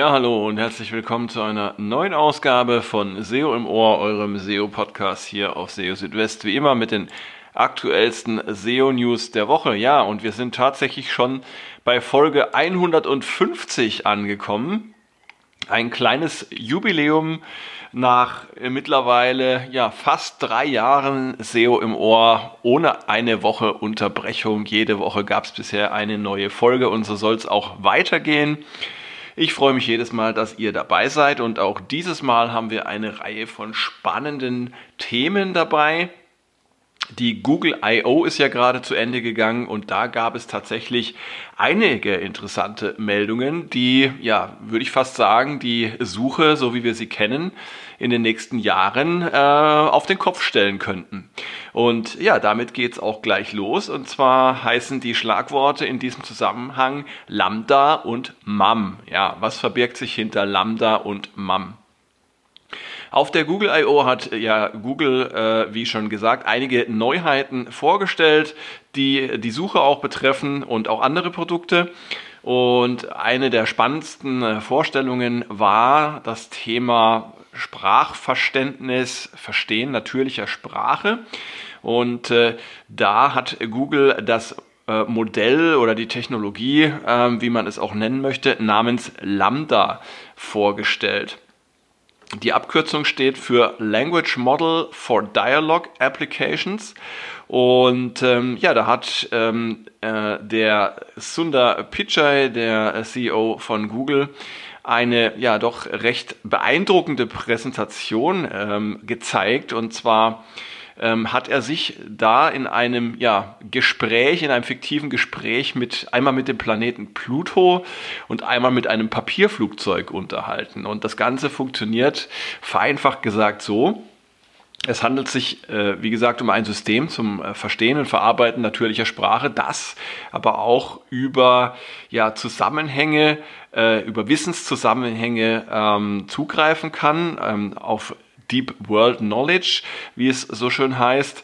Ja, hallo und herzlich willkommen zu einer neuen Ausgabe von SEO im Ohr, eurem SEO-Podcast hier auf SEO Südwest. Wie immer mit den aktuellsten SEO-News der Woche. Ja, und wir sind tatsächlich schon bei Folge 150 angekommen. Ein kleines Jubiläum nach mittlerweile ja fast drei Jahren SEO im Ohr ohne eine Woche Unterbrechung. Jede Woche gab es bisher eine neue Folge und so soll es auch weitergehen. Ich freue mich jedes Mal, dass ihr dabei seid und auch dieses Mal haben wir eine Reihe von spannenden Themen dabei. Die Google I.O. ist ja gerade zu Ende gegangen und da gab es tatsächlich einige interessante Meldungen, die, ja, würde ich fast sagen, die Suche, so wie wir sie kennen, in den nächsten Jahren äh, auf den Kopf stellen könnten. Und ja, damit geht's auch gleich los. Und zwar heißen die Schlagworte in diesem Zusammenhang Lambda und MAM. Ja, was verbirgt sich hinter Lambda und MAM? Auf der Google I.O. hat ja Google, äh, wie schon gesagt, einige Neuheiten vorgestellt, die die Suche auch betreffen und auch andere Produkte. Und eine der spannendsten äh, Vorstellungen war das Thema Sprachverständnis, Verstehen natürlicher Sprache. Und äh, da hat Google das äh, Modell oder die Technologie, äh, wie man es auch nennen möchte, namens Lambda vorgestellt. Die Abkürzung steht für Language Model for Dialogue Applications. Und ähm, ja, da hat ähm, äh, der Sundar Pichai, der CEO von Google, eine ja doch recht beeindruckende Präsentation ähm, gezeigt. Und zwar ähm, hat er sich da in einem ja, Gespräch, in einem fiktiven Gespräch mit einmal mit dem Planeten Pluto und einmal mit einem Papierflugzeug unterhalten. Und das Ganze funktioniert vereinfacht gesagt so. Es handelt sich, äh, wie gesagt, um ein System zum äh, Verstehen und Verarbeiten natürlicher Sprache, das aber auch über ja, Zusammenhänge, äh, über Wissenszusammenhänge ähm, zugreifen kann, ähm, auf Deep World Knowledge, wie es so schön heißt.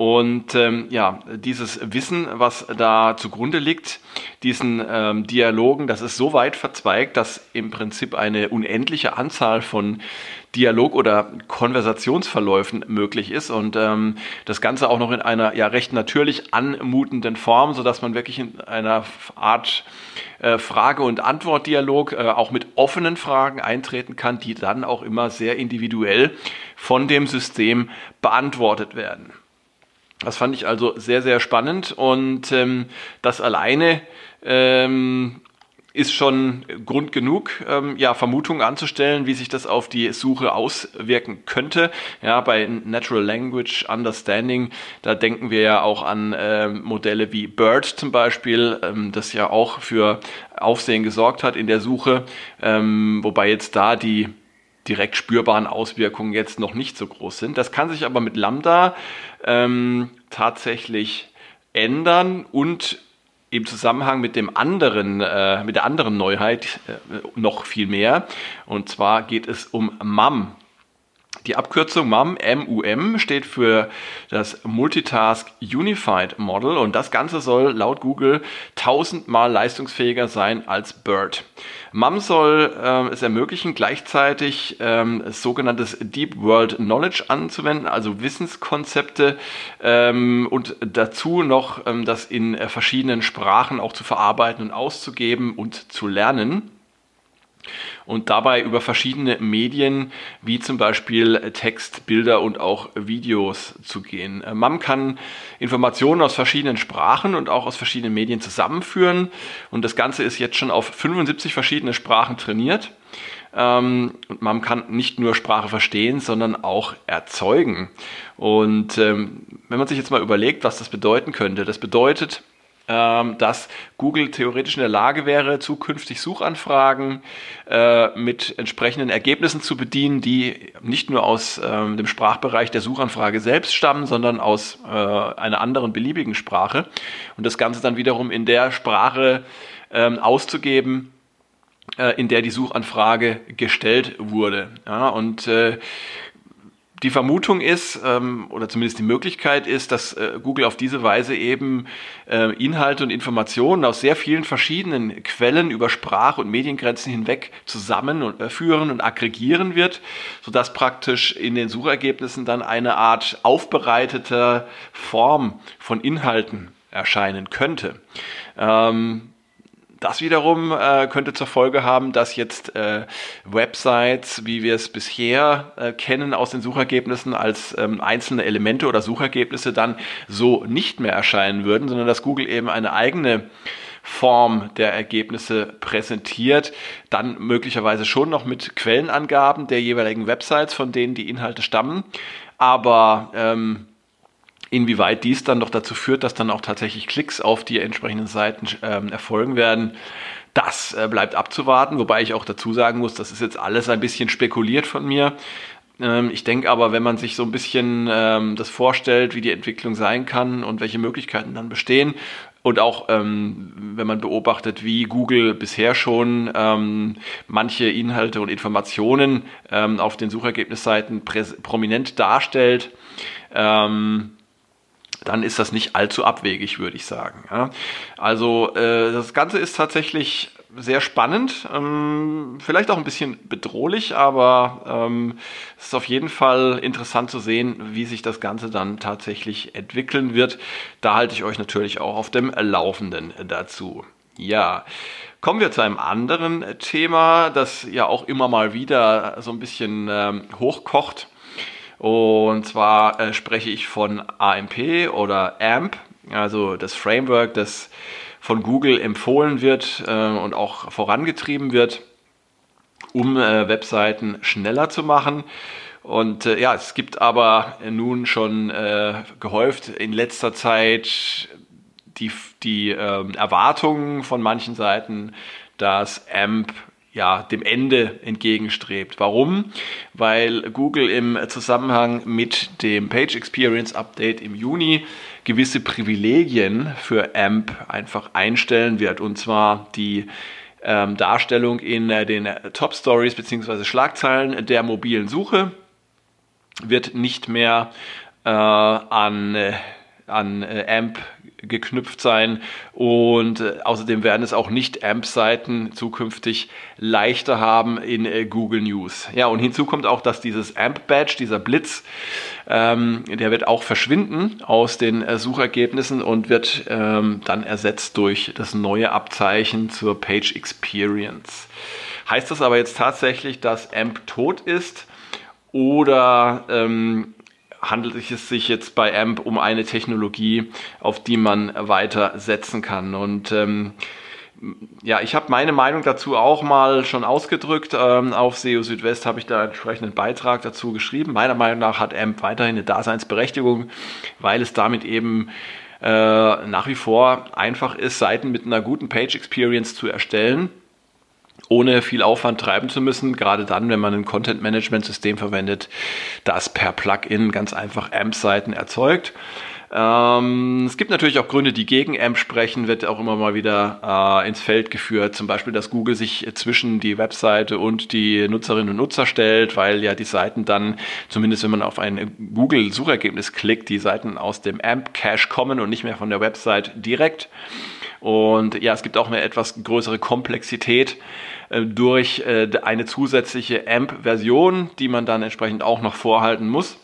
Und ähm, ja, dieses Wissen, was da zugrunde liegt, diesen ähm, Dialogen, das ist so weit verzweigt, dass im Prinzip eine unendliche Anzahl von Dialog- oder Konversationsverläufen möglich ist und ähm, das Ganze auch noch in einer ja recht natürlich anmutenden Form, so dass man wirklich in einer Art äh, Frage- und Antwortdialog äh, auch mit offenen Fragen eintreten kann, die dann auch immer sehr individuell von dem System beantwortet werden. Das fand ich also sehr, sehr spannend und ähm, das alleine ähm, ist schon Grund genug, ähm, ja, Vermutungen anzustellen, wie sich das auf die Suche auswirken könnte. Ja, bei Natural Language Understanding, da denken wir ja auch an äh, Modelle wie BERT zum Beispiel, ähm, das ja auch für Aufsehen gesorgt hat in der Suche, ähm, wobei jetzt da die direkt spürbaren Auswirkungen jetzt noch nicht so groß sind. Das kann sich aber mit Lambda ähm, tatsächlich ändern und im Zusammenhang mit dem anderen, äh, mit der anderen Neuheit äh, noch viel mehr. Und zwar geht es um MAM. Die Abkürzung MUM, MUM, steht für das Multitask Unified Model und das Ganze soll laut Google tausendmal leistungsfähiger sein als BERT. MUM soll äh, es ermöglichen, gleichzeitig ähm, sogenanntes Deep World Knowledge anzuwenden, also Wissenskonzepte ähm, und dazu noch ähm, das in äh, verschiedenen Sprachen auch zu verarbeiten und auszugeben und zu lernen und dabei über verschiedene Medien wie zum Beispiel Text, Bilder und auch Videos zu gehen. Äh, MAM kann Informationen aus verschiedenen Sprachen und auch aus verschiedenen Medien zusammenführen und das Ganze ist jetzt schon auf 75 verschiedene Sprachen trainiert. Ähm, und man kann nicht nur Sprache verstehen, sondern auch erzeugen. Und ähm, wenn man sich jetzt mal überlegt, was das bedeuten könnte, das bedeutet, dass Google theoretisch in der Lage wäre, zukünftig Suchanfragen äh, mit entsprechenden Ergebnissen zu bedienen, die nicht nur aus ähm, dem Sprachbereich der Suchanfrage selbst stammen, sondern aus äh, einer anderen beliebigen Sprache. Und das Ganze dann wiederum in der Sprache ähm, auszugeben, äh, in der die Suchanfrage gestellt wurde. Ja, und die Vermutung ist, ähm, oder zumindest die Möglichkeit ist, dass äh, Google auf diese Weise eben äh, Inhalte und Informationen aus sehr vielen verschiedenen Quellen über Sprach- und Mediengrenzen hinweg zusammenführen und aggregieren wird, sodass praktisch in den Suchergebnissen dann eine Art aufbereitete Form von Inhalten erscheinen könnte. Ähm, das wiederum äh, könnte zur Folge haben, dass jetzt äh, Websites, wie wir es bisher äh, kennen aus den Suchergebnissen, als ähm, einzelne Elemente oder Suchergebnisse dann so nicht mehr erscheinen würden, sondern dass Google eben eine eigene Form der Ergebnisse präsentiert, dann möglicherweise schon noch mit Quellenangaben der jeweiligen Websites, von denen die Inhalte stammen, aber ähm, Inwieweit dies dann noch dazu führt, dass dann auch tatsächlich Klicks auf die entsprechenden Seiten ähm, erfolgen werden, das äh, bleibt abzuwarten. Wobei ich auch dazu sagen muss, das ist jetzt alles ein bisschen spekuliert von mir. Ähm, ich denke aber, wenn man sich so ein bisschen ähm, das vorstellt, wie die Entwicklung sein kann und welche Möglichkeiten dann bestehen, und auch ähm, wenn man beobachtet, wie Google bisher schon ähm, manche Inhalte und Informationen ähm, auf den Suchergebnisseiten prominent darstellt, ähm, dann ist das nicht allzu abwegig, würde ich sagen. Ja. Also äh, das Ganze ist tatsächlich sehr spannend, ähm, vielleicht auch ein bisschen bedrohlich, aber ähm, es ist auf jeden Fall interessant zu sehen, wie sich das Ganze dann tatsächlich entwickeln wird. Da halte ich euch natürlich auch auf dem Laufenden dazu. Ja, kommen wir zu einem anderen Thema, das ja auch immer mal wieder so ein bisschen ähm, hochkocht. Und zwar äh, spreche ich von AMP oder AMP, also das Framework, das von Google empfohlen wird äh, und auch vorangetrieben wird, um äh, Webseiten schneller zu machen. Und äh, ja, es gibt aber nun schon äh, gehäuft in letzter Zeit die, die ähm, Erwartungen von manchen Seiten, dass AMP ja, dem Ende entgegenstrebt. Warum? Weil Google im Zusammenhang mit dem Page Experience Update im Juni gewisse Privilegien für AMP einfach einstellen wird. Und zwar die ähm, Darstellung in äh, den Top Stories bzw. Schlagzeilen der mobilen Suche wird nicht mehr äh, an, äh, an äh, AMP geknüpft sein und äh, außerdem werden es auch nicht AMP-Seiten zukünftig leichter haben in äh, Google News. Ja, und hinzu kommt auch, dass dieses AMP-Badge, dieser Blitz, ähm, der wird auch verschwinden aus den äh, Suchergebnissen und wird ähm, dann ersetzt durch das neue Abzeichen zur Page Experience. Heißt das aber jetzt tatsächlich, dass AMP tot ist oder ähm, handelt es sich jetzt bei AMP um eine Technologie, auf die man weiter setzen kann. Und ähm, ja, ich habe meine Meinung dazu auch mal schon ausgedrückt. Ähm, auf SEO Südwest habe ich da einen entsprechenden Beitrag dazu geschrieben. Meiner Meinung nach hat AMP weiterhin eine Daseinsberechtigung, weil es damit eben äh, nach wie vor einfach ist, Seiten mit einer guten Page Experience zu erstellen ohne viel Aufwand treiben zu müssen, gerade dann, wenn man ein Content-Management-System verwendet, das per Plugin ganz einfach AMP-Seiten erzeugt. Ähm, es gibt natürlich auch Gründe, die gegen AMP sprechen, wird auch immer mal wieder äh, ins Feld geführt. Zum Beispiel, dass Google sich zwischen die Webseite und die Nutzerinnen und Nutzer stellt, weil ja die Seiten dann, zumindest wenn man auf ein Google-Suchergebnis klickt, die Seiten aus dem AMP-Cache kommen und nicht mehr von der Website direkt. Und ja, es gibt auch eine etwas größere Komplexität äh, durch äh, eine zusätzliche AMP-Version, die man dann entsprechend auch noch vorhalten muss.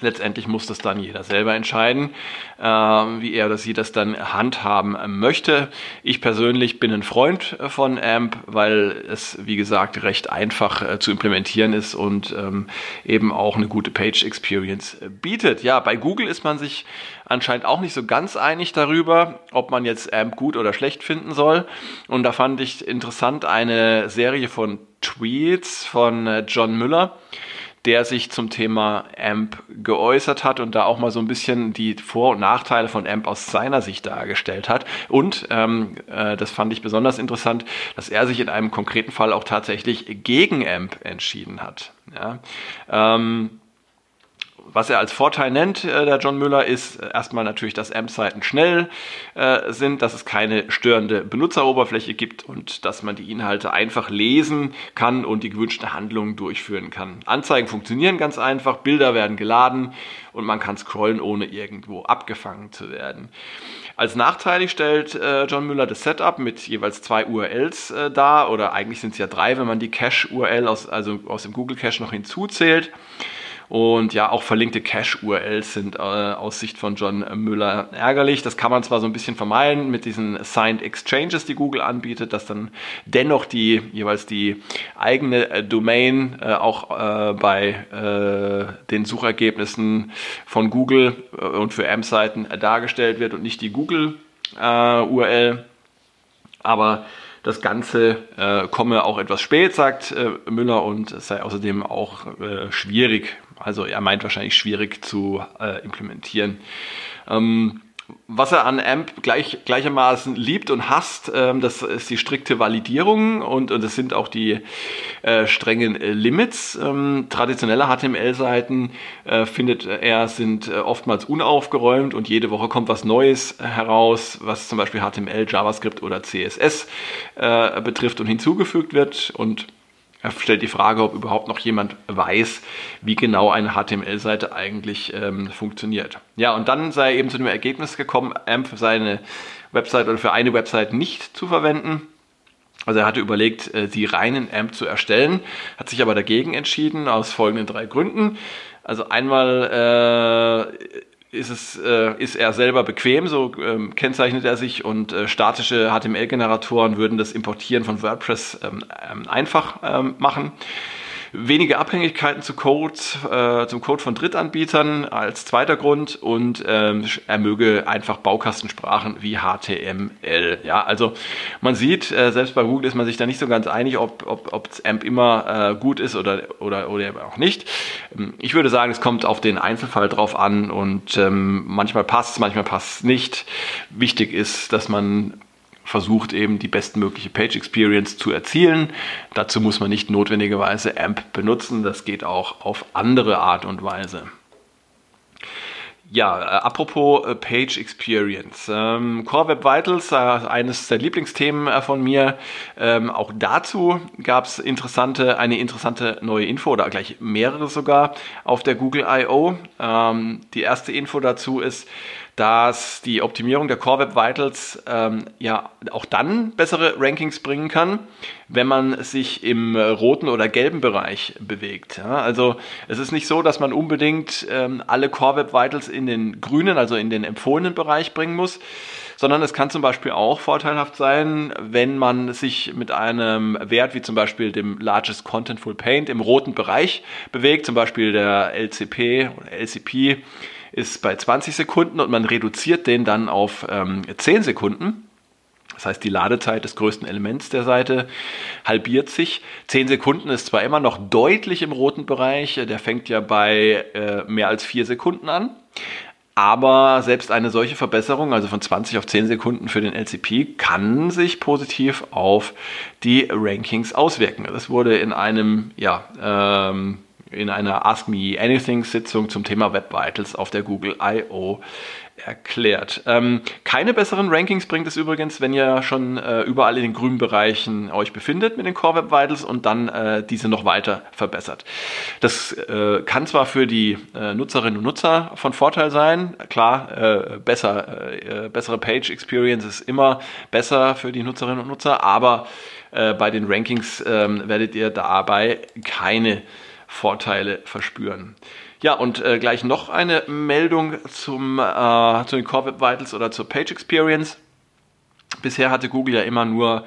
Letztendlich muss das dann jeder selber entscheiden, äh, wie er oder sie das dann handhaben möchte. Ich persönlich bin ein Freund von AMP, weil es, wie gesagt, recht einfach äh, zu implementieren ist und ähm, eben auch eine gute Page Experience bietet. Ja, bei Google ist man sich anscheinend auch nicht so ganz einig darüber, ob man jetzt AMP gut oder schlecht finden soll. Und da fand ich interessant eine Serie von Tweets von äh, John Müller der sich zum Thema AMP geäußert hat und da auch mal so ein bisschen die Vor- und Nachteile von AMP aus seiner Sicht dargestellt hat. Und ähm, äh, das fand ich besonders interessant, dass er sich in einem konkreten Fall auch tatsächlich gegen AMP entschieden hat. Ja. Ähm, was er als Vorteil nennt, äh, der John Müller, ist erstmal natürlich, dass AMP-Seiten schnell äh, sind, dass es keine störende Benutzeroberfläche gibt und dass man die Inhalte einfach lesen kann und die gewünschte Handlung durchführen kann. Anzeigen funktionieren ganz einfach, Bilder werden geladen und man kann scrollen, ohne irgendwo abgefangen zu werden. Als nachteilig stellt äh, John Müller das Setup mit jeweils zwei URLs äh, dar, oder eigentlich sind es ja drei, wenn man die Cache-URL aus, also aus dem Google Cache noch hinzuzählt. Und ja, auch verlinkte Cache-URLs sind äh, aus Sicht von John Müller ärgerlich. Das kann man zwar so ein bisschen vermeiden mit diesen Signed Exchanges, die Google anbietet, dass dann dennoch die jeweils die eigene äh, Domain äh, auch äh, bei äh, den Suchergebnissen von Google äh, und für AMP-Seiten dargestellt wird und nicht die Google-URL. Aber das Ganze äh, komme auch etwas spät, sagt äh, Müller, und es sei außerdem auch äh, schwierig, also er meint wahrscheinlich schwierig zu äh, implementieren. Ähm, was er an AMP gleich, gleichermaßen liebt und hasst, ähm, das ist die strikte Validierung und, und das sind auch die äh, strengen äh, Limits. Ähm, traditionelle HTML-Seiten äh, findet er sind äh, oftmals unaufgeräumt und jede Woche kommt was Neues heraus, was zum Beispiel HTML, JavaScript oder CSS äh, betrifft und hinzugefügt wird und er stellt die Frage, ob überhaupt noch jemand weiß, wie genau eine HTML-Seite eigentlich ähm, funktioniert. Ja, und dann sei er eben zu dem Ergebnis gekommen, AMP für seine Website oder für eine Website nicht zu verwenden. Also er hatte überlegt, äh, die reinen AMP zu erstellen, hat sich aber dagegen entschieden aus folgenden drei Gründen. Also einmal äh, ist, es, äh, ist er selber bequem, so ähm, kennzeichnet er sich und äh, statische HTML-Generatoren würden das Importieren von WordPress ähm, ähm einfach ähm, machen wenige Abhängigkeiten zu Codes, äh, zum Code von Drittanbietern als zweiter Grund und ähm, er möge einfach Baukastensprachen wie HTML. Ja, also man sieht, äh, selbst bei Google ist man sich da nicht so ganz einig, ob, ob, ob AMP immer äh, gut ist oder, oder, oder auch nicht. Ähm, ich würde sagen, es kommt auf den Einzelfall drauf an und ähm, manchmal passt es, manchmal passt es nicht. Wichtig ist, dass man versucht eben die bestmögliche Page Experience zu erzielen. Dazu muss man nicht notwendigerweise AMP benutzen, das geht auch auf andere Art und Weise. Ja, äh, apropos äh, Page Experience. Ähm, Core Web Vitals, äh, eines der Lieblingsthemen äh, von mir. Ähm, auch dazu gab es interessante, eine interessante neue Info oder gleich mehrere sogar auf der Google I.O. Ähm, die erste Info dazu ist, dass die Optimierung der Core Web Vitals ähm, ja auch dann bessere Rankings bringen kann, wenn man sich im roten oder gelben Bereich bewegt. Ja, also es ist nicht so, dass man unbedingt ähm, alle Core Web Vitals in den grünen, also in den empfohlenen Bereich bringen muss, sondern es kann zum Beispiel auch vorteilhaft sein, wenn man sich mit einem Wert wie zum Beispiel dem Largest Contentful Paint im roten Bereich bewegt, zum Beispiel der LCP oder LCP ist bei 20 Sekunden und man reduziert den dann auf ähm, 10 Sekunden. Das heißt, die Ladezeit des größten Elements der Seite halbiert sich. 10 Sekunden ist zwar immer noch deutlich im roten Bereich, der fängt ja bei äh, mehr als 4 Sekunden an. Aber selbst eine solche Verbesserung, also von 20 auf 10 Sekunden für den LCP, kann sich positiv auf die Rankings auswirken. Das wurde in einem ja, ähm, in einer Ask Me Anything Sitzung zum Thema Web Vitals auf der Google I.O. erklärt. Ähm, keine besseren Rankings bringt es übrigens, wenn ihr schon äh, überall in den grünen Bereichen euch befindet mit den Core Web Vitals und dann äh, diese noch weiter verbessert. Das äh, kann zwar für die äh, Nutzerinnen und Nutzer von Vorteil sein, klar, äh, besser, äh, bessere Page Experience ist immer besser für die Nutzerinnen und Nutzer, aber bei den Rankings ähm, werdet ihr dabei keine Vorteile verspüren. Ja, und äh, gleich noch eine Meldung zum, äh, zu den Core Web Vitals oder zur Page Experience. Bisher hatte Google ja immer nur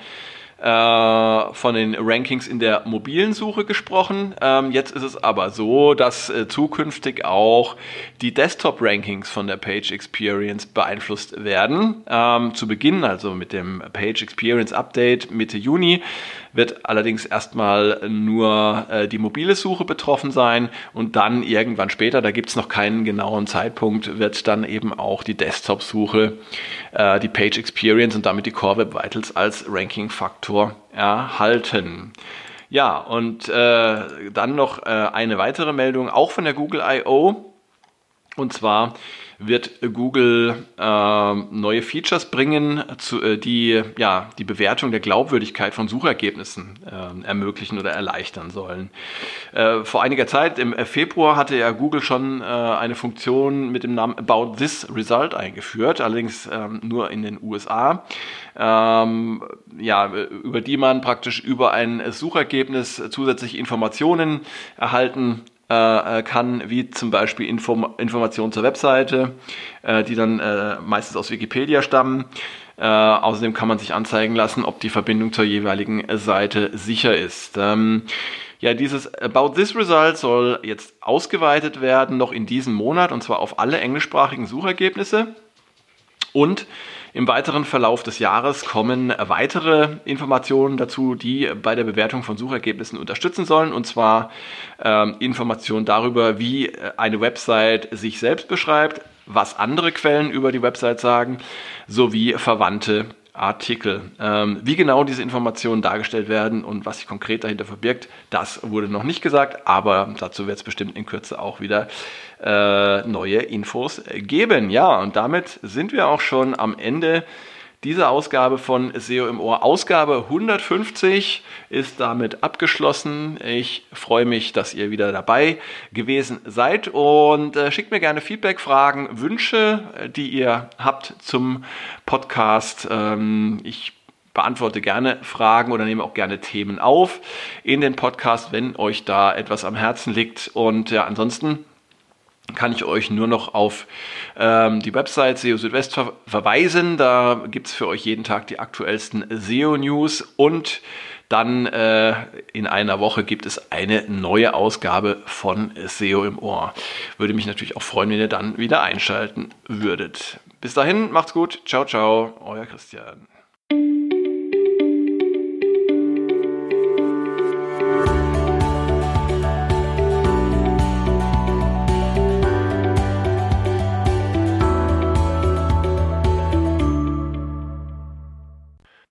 äh, von den Rankings in der mobilen Suche gesprochen. Ähm, jetzt ist es aber so, dass äh, zukünftig auch die Desktop-Rankings von der Page Experience beeinflusst werden. Ähm, zu Beginn, also mit dem Page Experience Update Mitte Juni, wird allerdings erstmal nur äh, die mobile Suche betroffen sein und dann irgendwann später, da gibt es noch keinen genauen Zeitpunkt, wird dann eben auch die Desktop-Suche, äh, die Page Experience und damit die Core Web Vitals als Ranking-Faktor erhalten. Ja, und äh, dann noch äh, eine weitere Meldung, auch von der Google I.O., Und zwar wird Google äh, neue Features bringen, zu, äh, die ja, die Bewertung der Glaubwürdigkeit von Suchergebnissen äh, ermöglichen oder erleichtern sollen. Äh, vor einiger Zeit, im Februar, hatte ja Google schon äh, eine Funktion mit dem Namen About This Result eingeführt, allerdings ähm, nur in den USA. Ähm, ja, über die man praktisch über ein Suchergebnis zusätzlich Informationen erhalten äh, äh, kann, wie zum Beispiel Inform Informationen zur Webseite, äh, die dann äh, meistens aus Wikipedia stammen. Äh, außerdem kann man sich anzeigen lassen, ob die Verbindung zur jeweiligen Seite sicher ist. Ähm, ja, dieses About This Result soll jetzt ausgeweitet werden, noch in diesem Monat, und zwar auf alle englischsprachigen Suchergebnisse. Und im weiteren Verlauf des Jahres kommen weitere Informationen dazu, die bei der Bewertung von Suchergebnissen unterstützen sollen. Und zwar ähm, Informationen darüber, wie eine Website sich selbst beschreibt, was andere Quellen über die Website sagen, sowie verwandte Artikel. Ähm, wie genau diese Informationen dargestellt werden und was sich konkret dahinter verbirgt, das wurde noch nicht gesagt, aber dazu wird es bestimmt in Kürze auch wieder äh, neue Infos geben. Ja, und damit sind wir auch schon am Ende diese Ausgabe von SEO im Ohr, Ausgabe 150, ist damit abgeschlossen. Ich freue mich, dass ihr wieder dabei gewesen seid und äh, schickt mir gerne Feedback, Fragen, Wünsche, äh, die ihr habt zum Podcast. Ähm, ich beantworte gerne Fragen oder nehme auch gerne Themen auf in den Podcast, wenn euch da etwas am Herzen liegt. Und ja, ansonsten kann ich euch nur noch auf ähm, die Website SEO Südwest ver verweisen. Da gibt es für euch jeden Tag die aktuellsten SEO-News und dann äh, in einer Woche gibt es eine neue Ausgabe von SEO im Ohr. Würde mich natürlich auch freuen, wenn ihr dann wieder einschalten würdet. Bis dahin, macht's gut. Ciao, ciao, euer Christian.